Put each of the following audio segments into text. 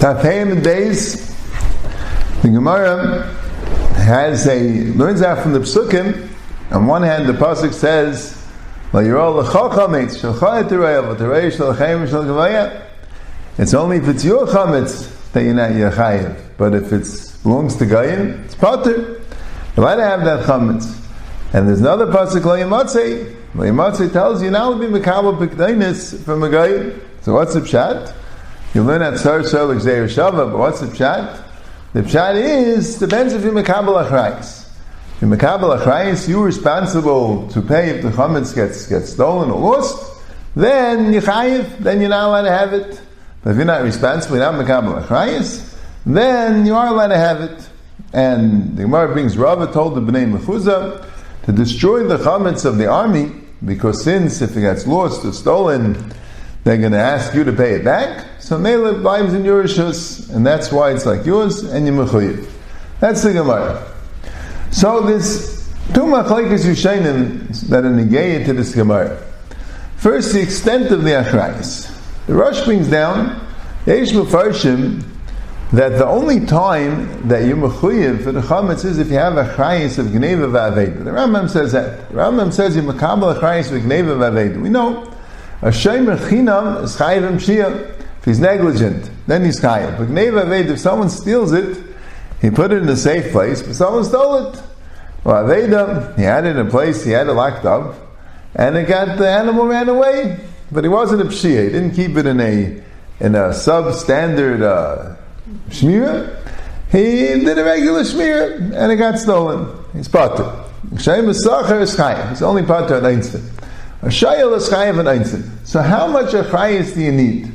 Tafayim days, the Gemara has a learns out from the psukim. On one hand, the pasuk says, It's only if it's your chametz that you're not yachayev, but if it belongs to Gayim, it's. You're allowed to have that chametz. And there's another pasuk, Lo Yamatzei tells you now be mekabel pikdainis from a guy. So what's the pshat? You learn at Sar Shal Xer Shava, but what's the pshat? The pshat is, depends if you're mekabel achrayis. If you're mekabel achrayis, you're responsible to pay if the chametz gets, gets stolen or lost, then you're chayiv, then you're not allowed to have it. But if you're not responsible, you're not mekabel achrayis, then you are allowed to have it. And the Gemara brings Rava told the Bnei Mechuzah, to destroy the chametz of the army, because since if it gets lost or stolen, they're going to ask you to pay it back. So Mela lives in your and that's why it's like yours, and you mechuyev. That's the Gemara. So there's two machlekes Yishainim that are negated to this Gemara. First, the extent of the achrayis. The Rosh brings down Yesh Mefarshim that the only time that you're mechuyev for the chametz is if you have a chayis of gneva v'aveda. The Rambam says that. The Rambam says you makabel a chayis of gneva v'aveda. We know a shemer chinam is chayiv shia. If he's negligent, then he's chayiv. But gneva v'aveda, if someone steals it, he put it in a safe place, but someone stole it. Well, he had it in a place, he had it locked up, and it got the animal ran away, but he wasn't a pshia. He didn't keep it in a in a substandard. Uh, shmira, he did a regular shmira and it got stolen. He's pater. Shayim Mesacher is chayiv. He's only pater at Einstein. A shayil is chayiv at Einstein. So how much of chayis do you need?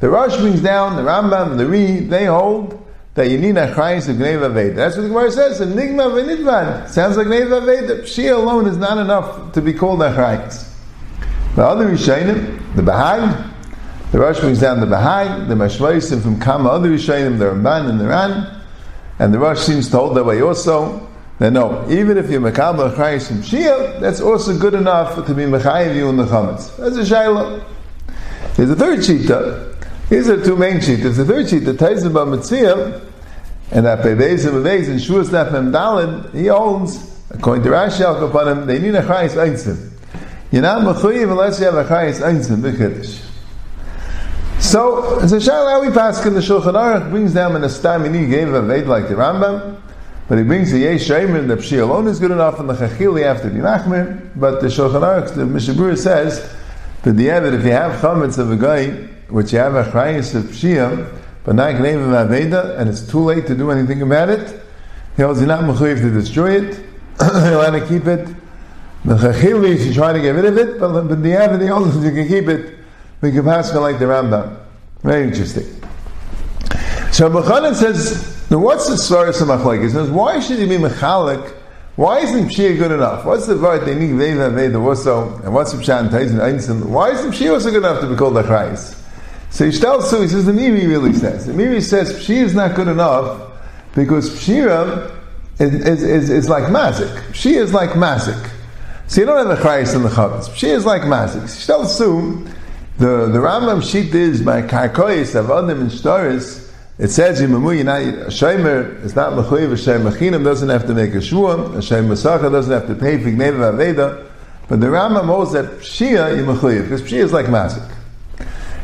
The Rosh brings down, the Rambam, the Ri, they hold that you need a chayis of Gneva Veda. That's what the Gemara says, Enigma Venidvan. Sounds like Gneva Veda. Shia alone is not enough to be called a chayis. The other Rishonim, the Bahag, the Rosh brings down the Bahag, the Mashvaisim from Kama other Rishonim, the Ramban and the Ran, and the Rosh seems to hold that way also. That no, even if you're Mekabel Achrayis from Shia, that's also good enough to be Mechayiv you in the Chametz. That's a Shaila. There's a third Shita. These are two main Shitas. The third Shita, Taizim Bamitziyah, and that Pevez and Pevez and Shuas Nefem Dalin, he owns, according to Rashi Al Kapanim, they need a Chayis Einzim. You're not Mechayiv unless you have a Chayis Einzim, B'Kiddush. So, it's a shayla how we pass in the Shulchan Aruch brings down an a stam and he gave a veid like the Rambam, but he brings the Yesh Shaimer, the Pshi alone is good enough, and the Chachili after the Nachmir, but the Shulchan Aruch, the Mishabur says, that the that if you have chametz of a guy, which you have a chrayis of Pshia, but not Gnev of Aveda, and it's too late to do anything about it, he holds you're not mechuyev to destroy it, you want to keep it, the Chachili, you try to get rid of it, but, but the Evid, he holds you can keep it, we can pass like the Rambam. Very interesting. So Mechanan says, now what's the story of Samachlek? He says, why should he be Mechalik? Why isn't Pshia good enough? What's the word they need Veva Veda also? And what's the Pshat Einstein? Why isn't Pshia also good enough to be called Achrayis? So he tells so he says the Meiri really says. The Meiri says Pshia is not good enough because Pshira is, is, is, is like Mazik. Pshia is like Mazik. So you don't have the Achrayis in the Chavis. Pshia is like Mazik. So he tells the the Rambam sheet is by Karkois Avodim and Shtaris. It says in Mamu Yinai Shaimer it's not Mechuyev Hashem Mechinim doesn't have to make a shua. Hashem Masacha doesn't have to pay for Gneva Aveda. But the Rambam knows that Shia you Mechuyev because Shia is like Mazik.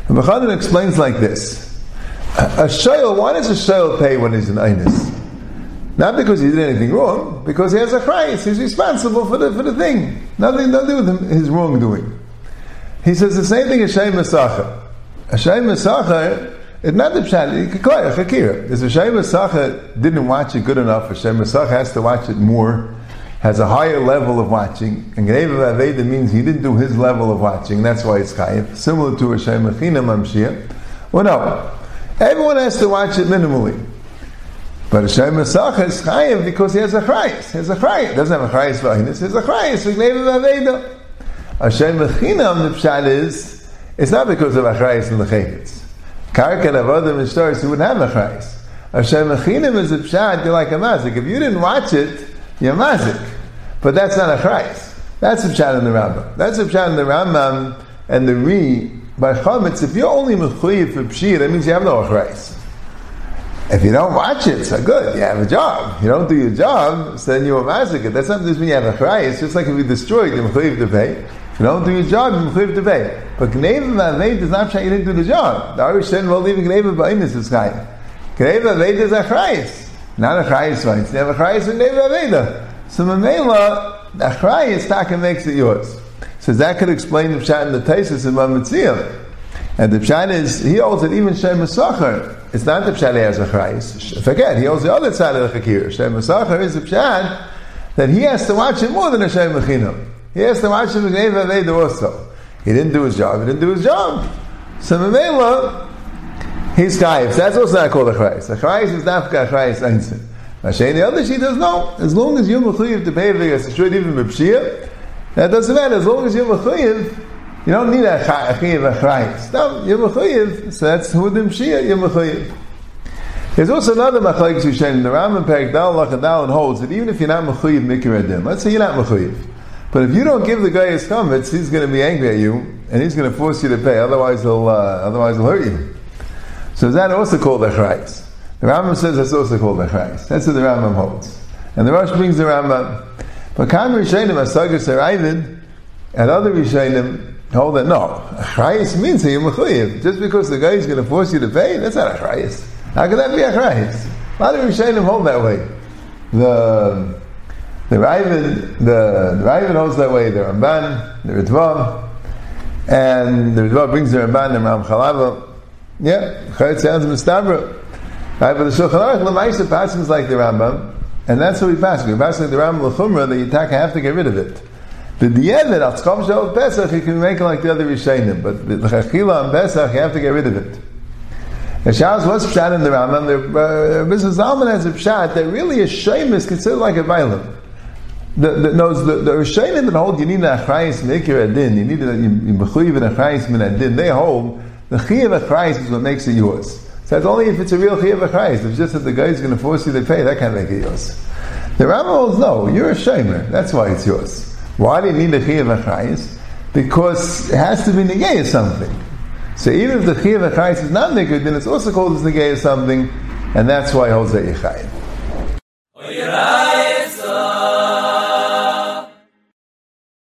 And Mechadim explains like this: A shayl, why does a shayl pay when he's in Einis? Not because he did anything wrong, because he has a price. He's responsible for the for the thing. Nothing to do with him, his wrongdoing. He says the same thing as Shem Masacha. A Shem Masacha, it's not the pshat, Kakaya, Fakir. Is a Shem Masacha didn't watch it good enough, a Shem Masacha has to watch it more, has a higher level of watching, and Gneva Aveda means he didn't do his level of watching, that's why it's Chayiv, similar to a Shem Mechina Mamshia. Well, no. Everyone has to watch it minimally. But a Shem Masacha is Chayiv because he has a Chayis. He has a Chayis. doesn't have a Chayis for He has a Chayis for Gneva Aveda. Hashem Mechinam, the pshat is, it's not because of Achrayis and Lechayitz. Karka and Avodim and who wouldn't have Achrayis. Hashem Mechinam is a pshat, you're like a mazik. If you didn't watch it, you're mazik. But that's not Achrayis. That's a pshat in the Rambam. That's a pshat in the Rambam and the Re by Chametz, if you're only Mechuyev for Pshir, that means you have no Achrayis. If you don't watch it, so good, you have a job. You don't do your job, so then you're a massacre. That's not just when you have a Achrayis, just like if you destroy it, you're to pay. If you don't do your job, you're to pay. But Gneva Vaved does not say you didn't do the job. The Irish said, well, leaving Gneva Ba'inis is Chaim. Gneva Vaved is a Achrayis. Not a Achrayis, right? It's never Achrayis and Gneva Vaved. So Mamela, Achrayis, Taka makes it yours. So that could explain the pshat in the Taisus in Mamitziyah. And the pshat is, he holds that even Shem Masachar, it's not the pshat he has a chayis. Forget, he holds the other side of the chakir. Shem Masachar is the pshat that he has to watch it more than a Shem Mechinam. He has to watch him in Veda also. He didn't do his job, he didn't do his job. So Mamela, he's chayis. That's also not called a chayis. A chayis is not a chayis einzin. Mashay, the other she does know. As long as you're mechuyev to pay the even b'pshiyah, that doesn't matter. As long as you're mechuyev, you don't need a chayiv achrayis. No, you're mechuyev. So that's who the mshia. You're mechuyev. There's also another machlekes Yishen. The Rambam Perik Dal Lachadal and holds that even if you're not mechuyev mikir let's say you're not mechuyev, but if you don't give the guy his chametz, he's going to be angry at you and he's going to force you to pay. Otherwise, he'll uh, otherwise he'll hurt you. So is that also called achrayis? The Rambam says that's also called achrayis. That's what the Rambam holds. And the Rosh brings the Rambam. But Kam Rishonim Asagar Saravid and other Rishonim hold that no, Achrayis means you're Mechuyev. Just because the guy is going to force you to pay, that's not Achrayis. How can that be Achrayis? A lot of Rishonim hold that way. The the Ravid, the, the Ravid holds that way, the Ramban, the Ritva, and the Ritva brings the Ramban and Ram Chalava. Yeah, Chayet sounds Mistabra. Right, but the Shulchan Aruch, Lamaisa passes like the Rambam, and that's what we pass. We pass like the Ram L'chumra that you have to get rid of it. The Diyevet, al Tzchom Shal Pesach, you can make it like the other Rishonim, but the Chachila and Pesach, you have to get rid of it. The Shas was pshat in the Rambam. The uh, Mrs. Zalman has a pshat that really a shame is considered like a violent. The, the, no, the, the Rishonim that hold you need an achrayis mikir adin, you need a mechuyev an achrayis min adin. They hold the chiyav achrayis is what makes it yours. So it's only if it's a real chiyuv If it's just that the guy is going to force you to pay, that can't make it yours. The Rambam holds, no, you're a shamer. That's why it's yours. Why do you need the chiyuv achayis? Because it has to be negay of something. So even if the chiyuv achayis is not negay, then it's also called as negay something, and that's why it holds that you're